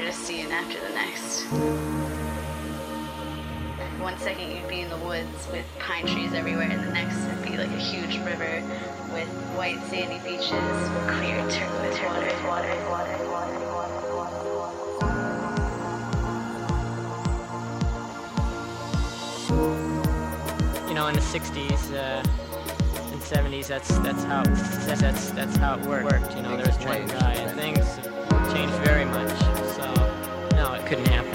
one scene after the next. One second you'd be in the woods with pine trees everywhere, and the next it'd be like a huge river with white sandy beaches, clear turquoise water, water, water, water. You know, in the '60s uh, and '70s, that's that's how that's that's how it worked. You know, there was one guy, and things changed very much. Couldn't happen.